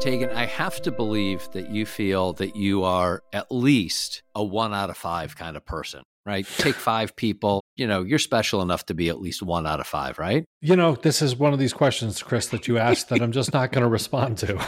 Taegan, I have to believe that you feel that you are at least a one out of five kind of person, right? Take five people, you know, you're special enough to be at least one out of five, right? You know, this is one of these questions, Chris, that you asked that I'm just not going to respond to.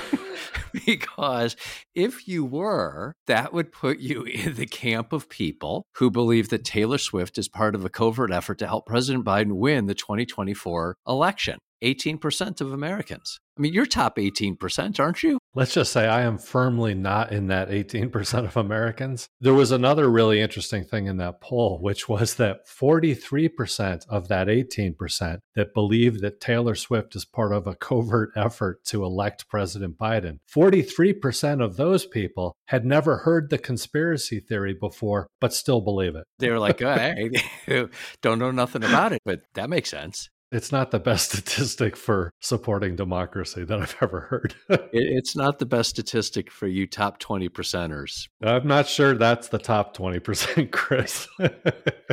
because if you were, that would put you in the camp of people who believe that Taylor Swift is part of a covert effort to help President Biden win the 2024 election. 18% of Americans. I mean, you're top 18%, aren't you? Let's just say I am firmly not in that 18% of Americans. There was another really interesting thing in that poll, which was that 43% of that 18% that believe that Taylor Swift is part of a covert effort to elect President Biden, 43% of those people had never heard the conspiracy theory before, but still believe it. They were like, oh, hey, don't know nothing about it, but that makes sense it's not the best statistic for supporting democracy that I've ever heard. it's not the best statistic for you top 20 percenters. I'm not sure that's the top 20%, Chris.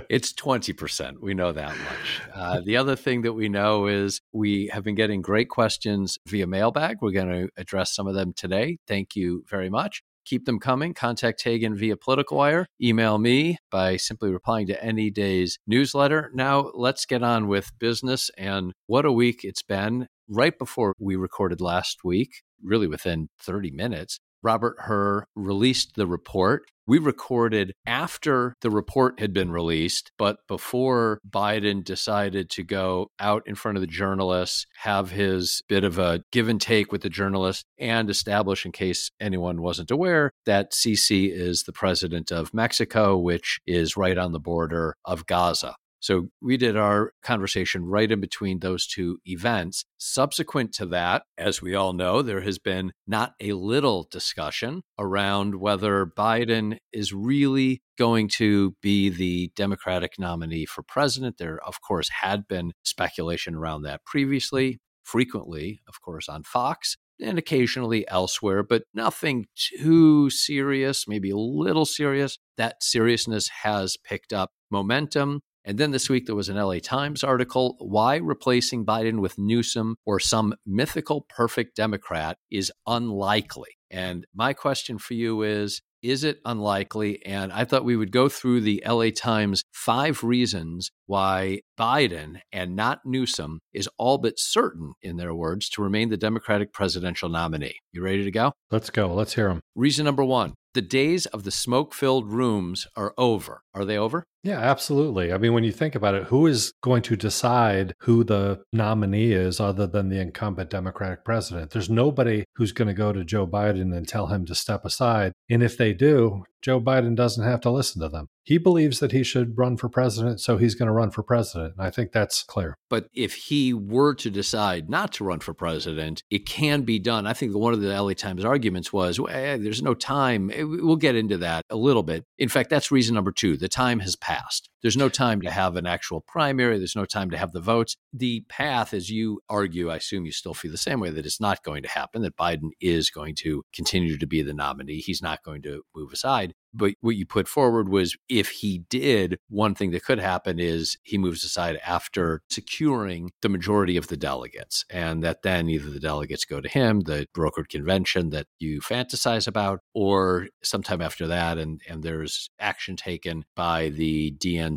it's 20%. We know that much. Uh, the other thing that we know is we have been getting great questions via mailbag. We're going to address some of them today. Thank you very much. Keep them coming. Contact Taegan via Political Wire. Email me by simply replying to any day's newsletter. Now, let's get on with business. And what a week it's been. Right before we recorded last week, really within 30 minutes, Robert Hur released the report. We recorded after the report had been released, but before Biden decided to go out in front of the journalists, have his bit of a give and take with the journalists, and establish, in case anyone wasn't aware, that Sisi is the president of Mexico, which is right on the border of Gaza. So we did our conversation right in between those two events. Subsequent to that, as we all know, there has been not a little discussion around whether Biden is really going to be the Democratic nominee for president. There, of course, had been speculation around that previously, frequently, of course, on Fox and occasionally elsewhere, but nothing too serious, maybe a little serious. That seriousness has picked up momentum. And then this week, there was an LA Times article why replacing Biden with Newsom or some mythical perfect Democrat is unlikely. And my question for you is is it unlikely? And I thought we would go through the LA Times five reasons why Biden and not Newsom is all but certain, in their words, to remain the Democratic presidential nominee. You ready to go? Let's go. Let's hear them. Reason number one the days of the smoke filled rooms are over. Are they over? Yeah, absolutely. I mean, when you think about it, who is going to decide who the nominee is other than the incumbent Democratic president? There's nobody who's going to go to Joe Biden and tell him to step aside. And if they do, Joe Biden doesn't have to listen to them. He believes that he should run for president, so he's going to run for president. And I think that's clear. But if he were to decide not to run for president, it can be done. I think one of the LA Times arguments was well, there's no time. Eh, we'll get into that a little bit. In fact, that's reason number two. The time has passed last. There's no time to have an actual primary. There's no time to have the votes. The path, as you argue, I assume you still feel the same way that it's not going to happen, that Biden is going to continue to be the nominee. He's not going to move aside. But what you put forward was if he did, one thing that could happen is he moves aside after securing the majority of the delegates, and that then either the delegates go to him, the brokered convention that you fantasize about, or sometime after that, and, and there's action taken by the DNC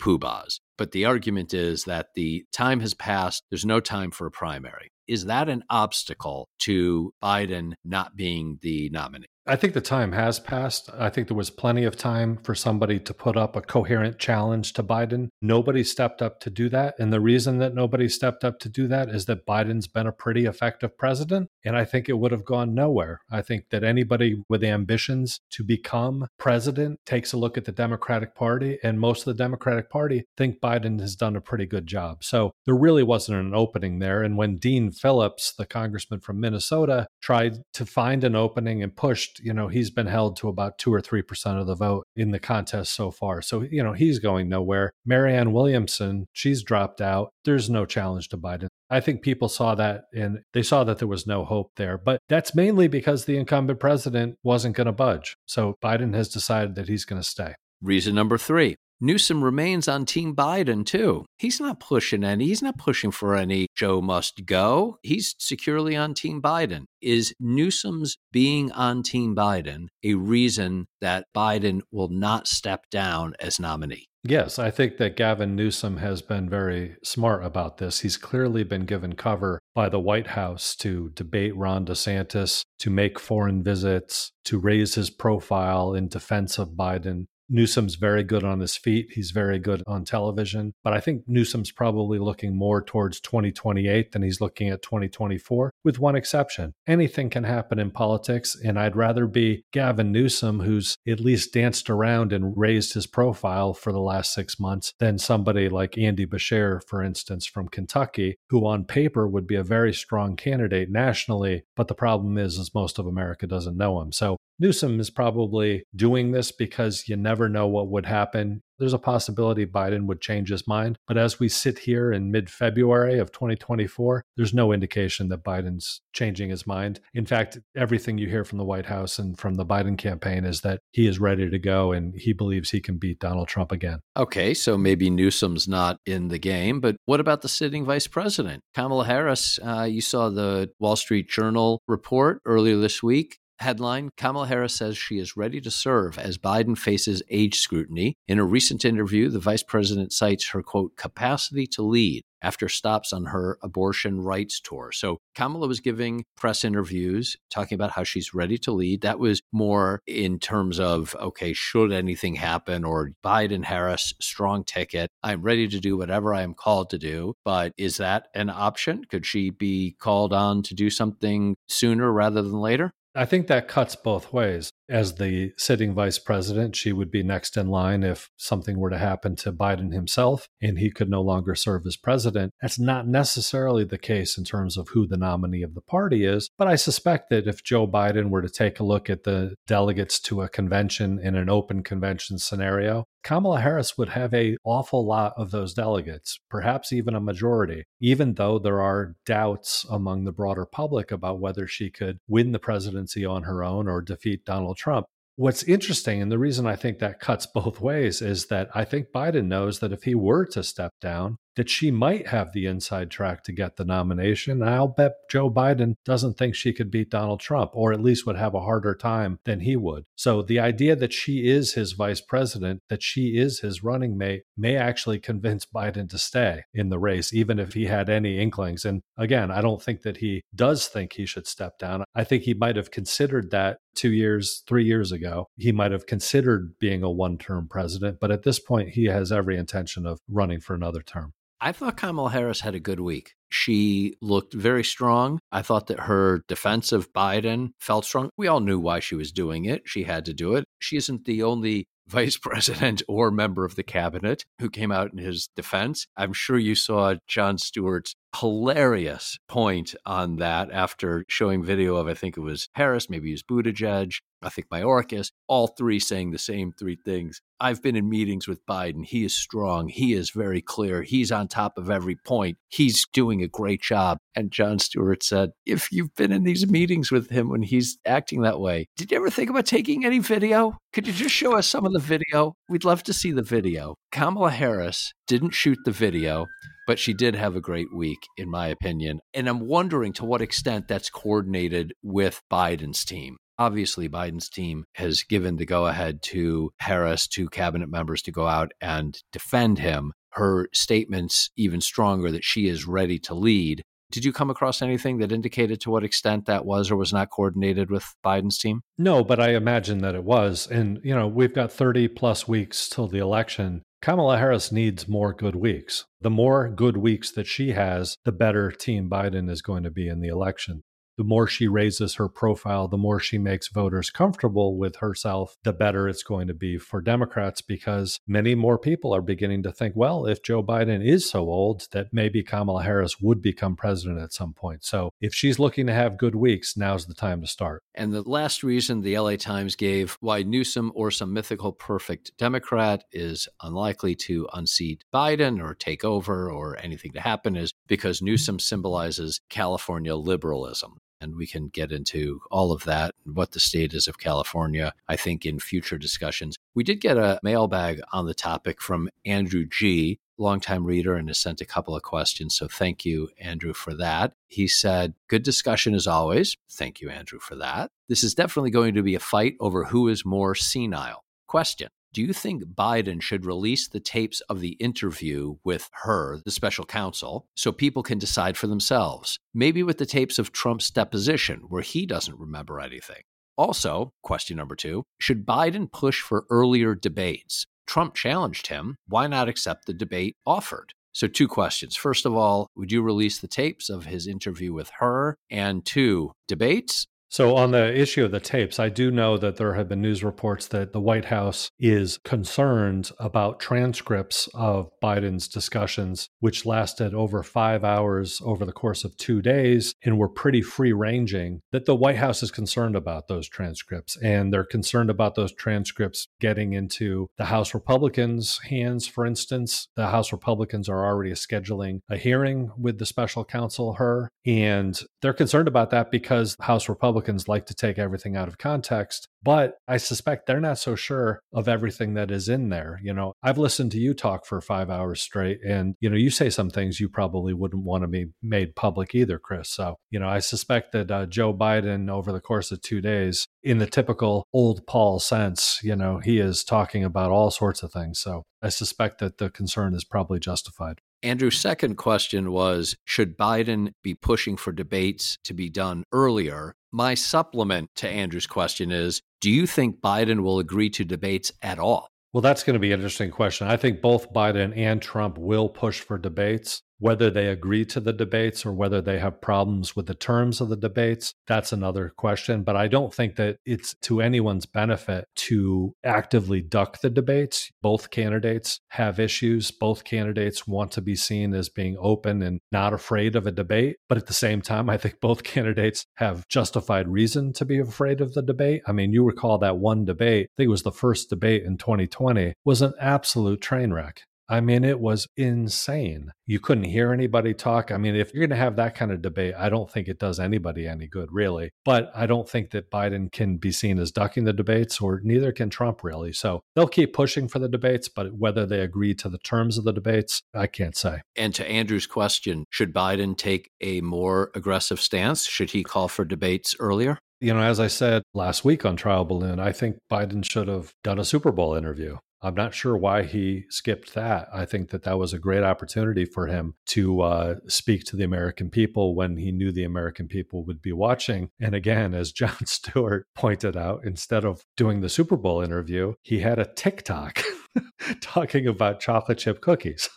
poobahs. But the argument is that the time has passed, there's no time for a primary. Is that an obstacle to Biden not being the nominee? I think the time has passed. I think there was plenty of time for somebody to put up a coherent challenge to Biden. Nobody stepped up to do that. And the reason that nobody stepped up to do that is that Biden's been a pretty effective president. And I think it would have gone nowhere. I think that anybody with ambitions to become president takes a look at the Democratic Party, and most of the Democratic Party think Biden has done a pretty good job. So there really wasn't an opening there. And when Dean Phillips, the congressman from Minnesota, tried to find an opening and pushed you know, he's been held to about two or 3% of the vote in the contest so far. So, you know, he's going nowhere. Marianne Williamson, she's dropped out. There's no challenge to Biden. I think people saw that and they saw that there was no hope there. But that's mainly because the incumbent president wasn't going to budge. So Biden has decided that he's going to stay. Reason number three Newsom remains on Team Biden too. He's not pushing any, he's not pushing for any Joe must go. He's securely on Team Biden. Is Newsom's being on Team Biden a reason that Biden will not step down as nominee? Yes, I think that Gavin Newsom has been very smart about this. He's clearly been given cover by the White House to debate Ron DeSantis, to make foreign visits, to raise his profile in defense of Biden. Newsom's very good on his feet. He's very good on television. But I think Newsom's probably looking more towards 2028 than he's looking at 2024, with one exception. Anything can happen in politics, and I'd rather be Gavin Newsom, who's at least danced around and raised his profile for the last six months, than somebody like Andy Beshear, for instance, from Kentucky, who on paper would be a very strong candidate nationally. But the problem is, is most of America doesn't know him. So Newsom is probably doing this because you never know what would happen. There's a possibility Biden would change his mind. But as we sit here in mid February of 2024, there's no indication that Biden's changing his mind. In fact, everything you hear from the White House and from the Biden campaign is that he is ready to go and he believes he can beat Donald Trump again. Okay, so maybe Newsom's not in the game, but what about the sitting vice president? Kamala Harris, uh, you saw the Wall Street Journal report earlier this week. Headline Kamala Harris says she is ready to serve as Biden faces age scrutiny. In a recent interview, the vice president cites her, quote, capacity to lead after stops on her abortion rights tour. So Kamala was giving press interviews talking about how she's ready to lead. That was more in terms of, okay, should anything happen or Biden Harris, strong ticket. I'm ready to do whatever I am called to do. But is that an option? Could she be called on to do something sooner rather than later? I think that cuts both ways. As the sitting vice president, she would be next in line if something were to happen to Biden himself and he could no longer serve as president. That's not necessarily the case in terms of who the nominee of the party is. But I suspect that if Joe Biden were to take a look at the delegates to a convention in an open convention scenario, Kamala Harris would have a awful lot of those delegates, perhaps even a majority, even though there are doubts among the broader public about whether she could win the presidency on her own or defeat Donald Trump. What's interesting, and the reason I think that cuts both ways, is that I think Biden knows that if he were to step down, that she might have the inside track to get the nomination. I'll bet Joe Biden doesn't think she could beat Donald Trump, or at least would have a harder time than he would. So the idea that she is his vice president, that she is his running mate, may actually convince Biden to stay in the race, even if he had any inklings. And again, I don't think that he does think he should step down. I think he might have considered that two years, three years ago. He might have considered being a one term president, but at this point, he has every intention of running for another term. I thought Kamala Harris had a good week. She looked very strong. I thought that her defense of Biden felt strong. We all knew why she was doing it. She had to do it. She isn't the only vice president or member of the cabinet who came out in his defense. I'm sure you saw Jon Stewart's hilarious point on that after showing video of, I think it was Harris, maybe it was Buttigieg, I think Mayorkas, all three saying the same three things. I've been in meetings with Biden. He is strong. He is very clear. He's on top of every point. He's doing a great job. And Jon Stewart said, if you've been in these meetings with him when he's acting that way, did you ever think about taking any video? Could you just show us some of the video? We'd love to see the video. Kamala Harris didn't shoot the video but she did have a great week, in my opinion. And I'm wondering to what extent that's coordinated with Biden's team. Obviously, Biden's team has given the go ahead to Harris, to cabinet members to go out and defend him. Her statements even stronger that she is ready to lead. Did you come across anything that indicated to what extent that was or was not coordinated with Biden's team? No, but I imagine that it was. And, you know, we've got 30 plus weeks till the election. Kamala Harris needs more good weeks. The more good weeks that she has, the better Team Biden is going to be in the election the more she raises her profile, the more she makes voters comfortable with herself, the better it's going to be for Democrats because many more people are beginning to think, well, if Joe Biden is so old, that maybe Kamala Harris would become president at some point. So if she's looking to have good weeks, now's the time to start. And the last reason the LA Times gave why Newsom or some mythical perfect Democrat is unlikely to unseat Biden or take over or anything to happen is because Newsom symbolizes California liberalism And we can get into all of that and what the state is of California, I think, in future discussions. We did get a mailbag on the topic from Andrew G longtime reader and has sent a couple of questions. So thank you, Andrew, for that. He said, Good discussion as always. Thank you, Andrew, for that. This is definitely going to be a fight over who is more senile. Question Do you think Biden should release the tapes of the interview with Hur, the special counsel, so people can decide for themselves? Maybe with the tapes of Trump's deposition, where he doesn't remember anything. Also, question number two should Biden push for earlier debates? Trump challenged him. Why not accept the debate offered? So, two questions. First of all, would you release the tapes of his interview with Hur? And two, debates? So, on the issue of the tapes, I do know that there have been news reports that the White House is concerned about transcripts of Biden's discussions, which lasted over five hours over the course of two days and were pretty free ranging. That the White House is concerned about those transcripts, and they're concerned about those transcripts getting into the House Republicans' hands, for instance. The House Republicans are already scheduling a hearing with the special counsel, Hur, and they're concerned about that because House Republicans Republicans like to take everything out of context, but I suspect they're not so sure of everything that is in there. You know, I've listened to you talk for five hours straight, and, you know, you say some things you probably wouldn't want to be made public either, Chris. So, you know, I suspect that uh, Joe Biden, over the course of two days, in the typical old Paul sense, you know, he is talking about all sorts of things. So I suspect that the concern is probably justified. Andrew's second question was Should Biden be pushing for debates to be done earlier? My supplement to Andrew's question is Do you think Biden will agree to debates at all? Well, that's going to be an interesting question. I think both Biden and Trump will push for debates. Whether they agree to the debates or whether they have problems with the terms of the debates, that's another question. But I don't think that it's to anyone's benefit to actively duck the debates. Both candidates have issues. Both candidates want to be seen as being open and not afraid of a debate. But at the same time, I think both candidates have justified reason to be afraid of the debate. I mean, you recall that one debate, I think it was the first debate in 2020, was an absolute train wreck. I mean, it was insane. You couldn't hear anybody talk. I mean, if you're going to have that kind of debate, I don't think it does anybody any good, really. But I don't think that Biden can be seen as ducking the debates, or neither can Trump, really. So they'll keep pushing for the debates, but whether they agree to the terms of the debates, I can't say. And to Andrew's question, should Biden take a more aggressive stance? Should he call for debates earlier? You know, as I said last week on Trial Balloon, I think Biden should have done a Super Bowl interview. I'm not sure why he skipped that. I think that that was a great opportunity for him to uh, speak to the American people when he knew the American people would be watching. And again, as Jon Stewart pointed out, instead of doing the Super Bowl interview, he had a TikTok talking about chocolate chip cookies.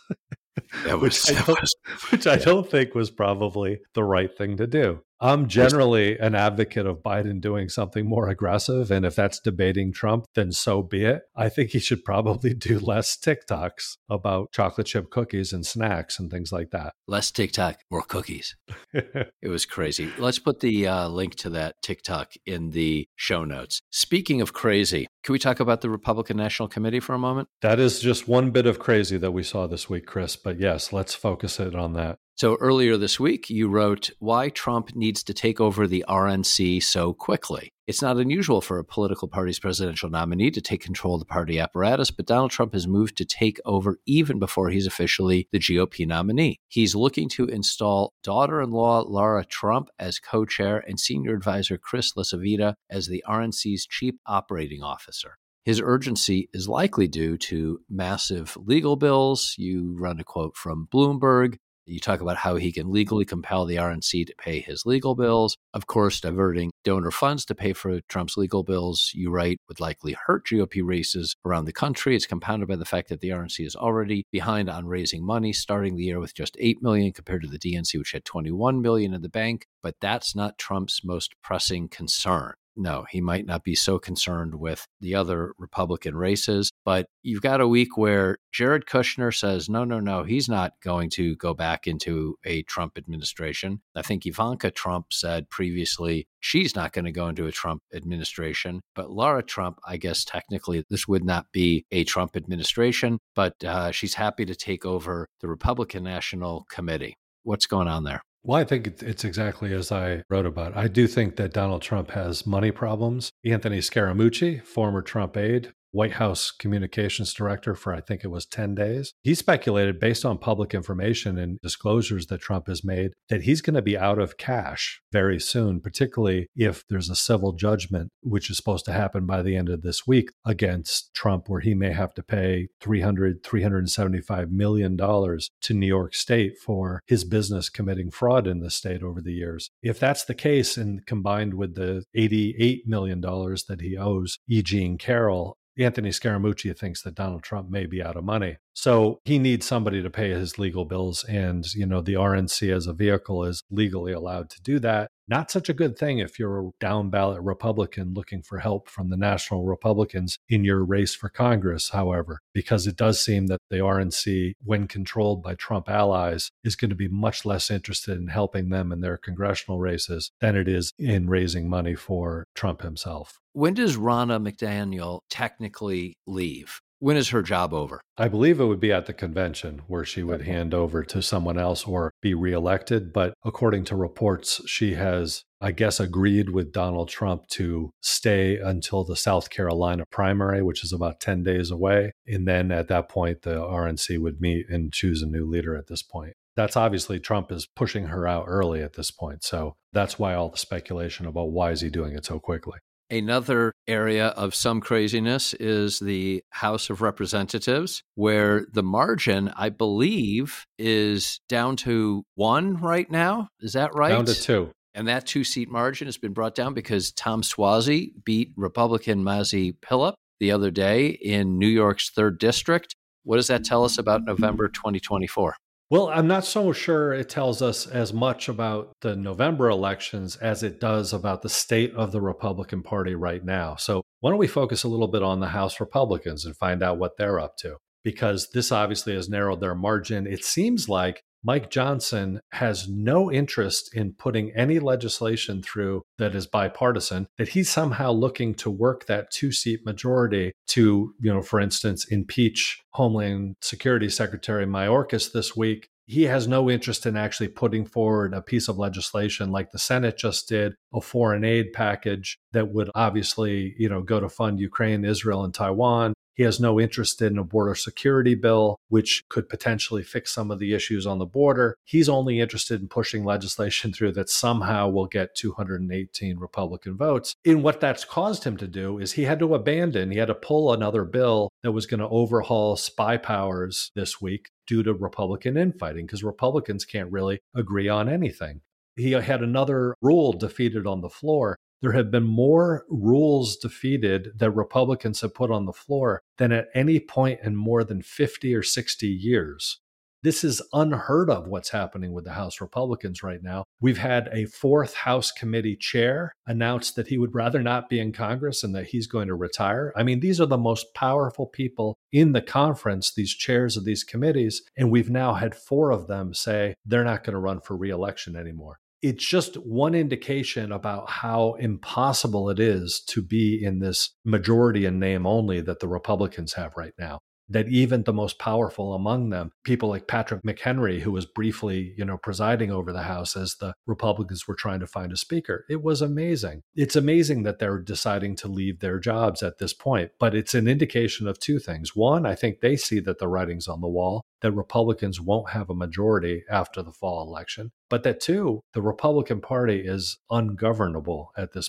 That was, which, I don't, was, which I don't think was probably the right thing to do. I'm generally an advocate of Biden doing something more aggressive. And if that's debating Trump, then so be it. I think he should probably do less TikToks about chocolate chip cookies and snacks and things like that. Less TikTok, more cookies. it was crazy. Let's put the uh, link to that TikTok in the show notes. Speaking of crazy, can we talk about the Republican National Committee for a moment? That is just one bit of crazy that we saw this week, Chris. But yes, let's focus it on that. So earlier this week, you wrote why Trump needs to take over the RNC so quickly. It's not unusual for a political party's presidential nominee to take control of the party apparatus, but Donald Trump has moved to take over even before he's officially the GOP nominee. He's looking to install daughter in law Lara Trump as co chair and senior advisor Chris LaCivita as the RNC's chief operating officer. His urgency is likely due to massive legal bills. You run a quote from Bloomberg you talk about how he can legally compel the RNC to pay his legal bills. Of course, diverting donor funds to pay for Trump's legal bills, you write, would likely hurt GOP races around the country. It's compounded by the fact that the RNC is already behind on raising money, starting the year with just 8 million compared to the DNC, which had 21 million in the bank. But that's not Trump's most pressing concern no, he might not be so concerned with the other Republican races. But you've got a week where Jared Kushner says, no, no, no, he's not going to go back into a Trump administration. I think Ivanka Trump said previously she's not going to go into a Trump administration. But Lara Trump, I guess technically this would not be a Trump administration, but uh, she's happy to take over the Republican National Committee. What's going on there? Well, I think it's exactly as I wrote about. I do think that Donald Trump has money problems. Anthony Scaramucci, former Trump aide, White House communications director for I think it was 10 days. He speculated based on public information and disclosures that Trump has made that he's going to be out of cash very soon, particularly if there's a civil judgment which is supposed to happen by the end of this week against Trump where he may have to pay 300 375 million dollars to New York state for his business committing fraud in the state over the years. If that's the case and combined with the 88 million dollars that he owes E. Jean Carroll, Anthony Scaramucci thinks that Donald Trump may be out of money. So he needs somebody to pay his legal bills. And, you know, the RNC as a vehicle is legally allowed to do that. Not such a good thing if you're a down ballot Republican looking for help from the national Republicans in your race for Congress, however, because it does seem that the RNC, when controlled by Trump allies, is going to be much less interested in helping them in their congressional races than it is in raising money for Trump himself. When does Ronna McDaniel technically leave? When is her job over? I believe it would be at the convention where she would hand over to someone else or be reelected. But according to reports, she has, I guess, agreed with Donald Trump to stay until the South Carolina primary, which is about 10 days away. And then at that point, the RNC would meet and choose a new leader at this point. That's obviously Trump is pushing her out early at this point. So that's why all the speculation about why is he doing it so quickly. Another area of some craziness is the House of Representatives, where the margin, I believe, is down to one right now. Is that right? Down to two. And that two seat margin has been brought down because Tom Suozzi beat Republican Mazi Pilip the other day in New York's third district. What does that tell us about November 2024? Well, I'm not so sure it tells us as much about the November elections as it does about the state of the Republican Party right now. So, why don't we focus a little bit on the House Republicans and find out what they're up to? Because this obviously has narrowed their margin. It seems like Mike Johnson has no interest in putting any legislation through that is bipartisan, that he's somehow looking to work that two seat majority to, you know, for instance, impeach Homeland Security Secretary Mayorkas this week. He has no interest in actually putting forward a piece of legislation like the Senate just did, a foreign aid package that would obviously, you know, go to fund Ukraine, Israel, and Taiwan. He has no interest in a border security bill, which could potentially fix some of the issues on the border. He's only interested in pushing legislation through that somehow will get 218 Republican votes. In what that's caused him to do is he had to abandon, he had to pull another bill that was going to overhaul spy powers this week due to Republican infighting because Republicans can't really agree on anything he had another rule defeated on the floor there have been more rules defeated that Republicans have put on the floor than at any point in more than 50 or 60 years. This is unheard of what's happening with the House Republicans right now. We've had a fourth House committee chair announce that he would rather not be in Congress and that he's going to retire. I mean, these are the most powerful people in the conference, these chairs of these committees. And we've now had four of them say they're not going to run for reelection anymore it's just one indication about how impossible it is to be in this majority in name only that the Republicans have right now that even the most powerful among them, people like Patrick McHenry, who was briefly, you know, presiding over the House as the Republicans were trying to find a speaker, it was amazing. It's amazing that they're deciding to leave their jobs at this point, but it's an indication of two things. One, I think they see that the writing's on the wall, that Republicans won't have a majority after the fall election, but that two, the Republican Party is ungovernable at this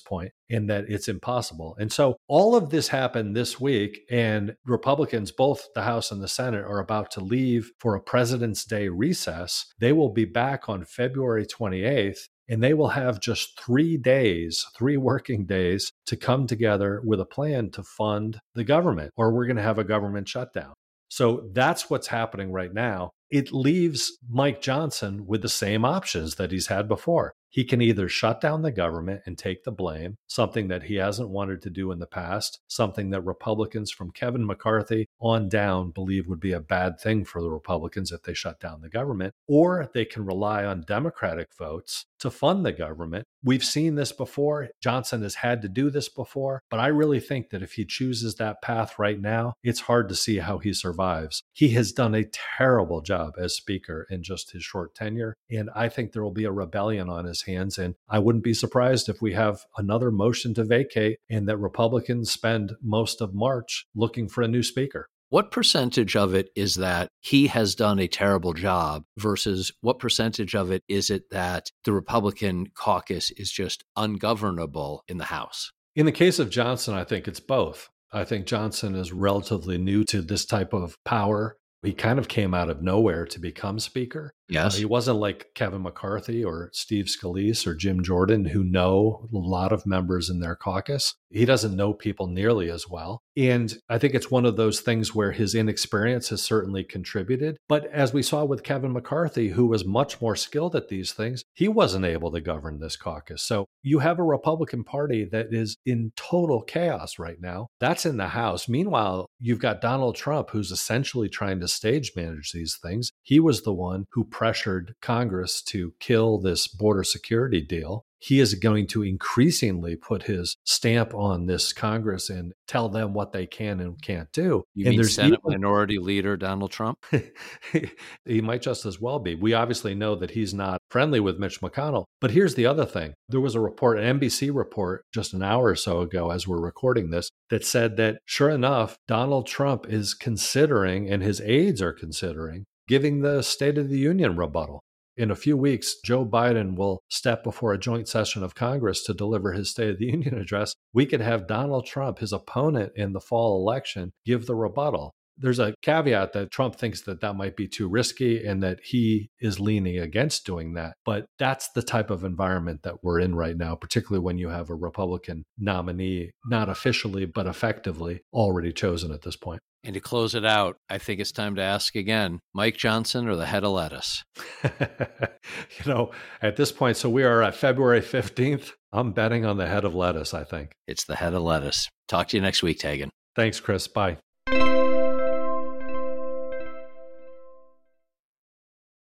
and that it's impossible. And so all of this happened this week, and Republicans, both the House and the Senate, are about to leave for a President's Day recess. They will be back on February 28th and they will have just three days, three working days to come together with a plan to fund the government, or we're going to have a government shutdown. So that's what's happening right now. It leaves Mike Johnson with the same options that he's had before. He can either shut down the government and take the blame, something that he hasn't wanted to do in the past, something that Republicans from Kevin McCarthy on down believe would be a bad thing for the Republicans if they shut down the government, or they can rely on Democratic votes to fund the government. We've seen this before. Johnson has had to do this before, but I really think that if he chooses that path right now, it's hard to see how he survives. He has done a terrible job job as Speaker in just his short tenure. And I think there will be a rebellion on his hands. And I wouldn't be surprised if we have another motion to vacate and that Republicans spend most of March looking for a new Speaker. What percentage of it is that he has done a terrible job versus what percentage of it is it that the Republican caucus is just ungovernable in the House? In the case of Johnson, I think it's both. I think Johnson is relatively new to this type of power. He kind of came out of nowhere to become speaker. Yes. Uh, he wasn't like Kevin McCarthy or Steve Scalise or Jim Jordan, who know a lot of members in their caucus. He doesn't know people nearly as well. And I think it's one of those things where his inexperience has certainly contributed. But as we saw with Kevin McCarthy, who was much more skilled at these things, he wasn't able to govern this caucus. So you have a Republican Party that is in total chaos right now. That's in the House. Meanwhile, you've got Donald Trump, who's essentially trying to stage manage these things. He was the one who pressured Congress to kill this border security deal. He is going to increasingly put his stamp on this Congress and tell them what they can and can't do. You and mean Senate even, Minority Leader Donald Trump? he might just as well be. We obviously know that he's not friendly with Mitch McConnell. But here's the other thing there was a report, an NBC report just an hour or so ago as we're recording this, that said that sure enough, Donald Trump is considering, and his aides are considering, giving the State of the Union rebuttal. In a few weeks, Joe Biden will step before a joint session of Congress to deliver his State of the Union address. We could have Donald Trump, his opponent in the fall election, give the rebuttal there's a caveat that Trump thinks that that might be too risky and that he is leaning against doing that. But that's the type of environment that we're in right now, particularly when you have a Republican nominee, not officially, but effectively already chosen at this point. And to close it out, I think it's time to ask again Mike Johnson or the head of lettuce? you know, at this point, so we are at February 15th. I'm betting on the head of lettuce, I think. It's the head of lettuce. Talk to you next week, Taegan. Thanks, Chris. Bye.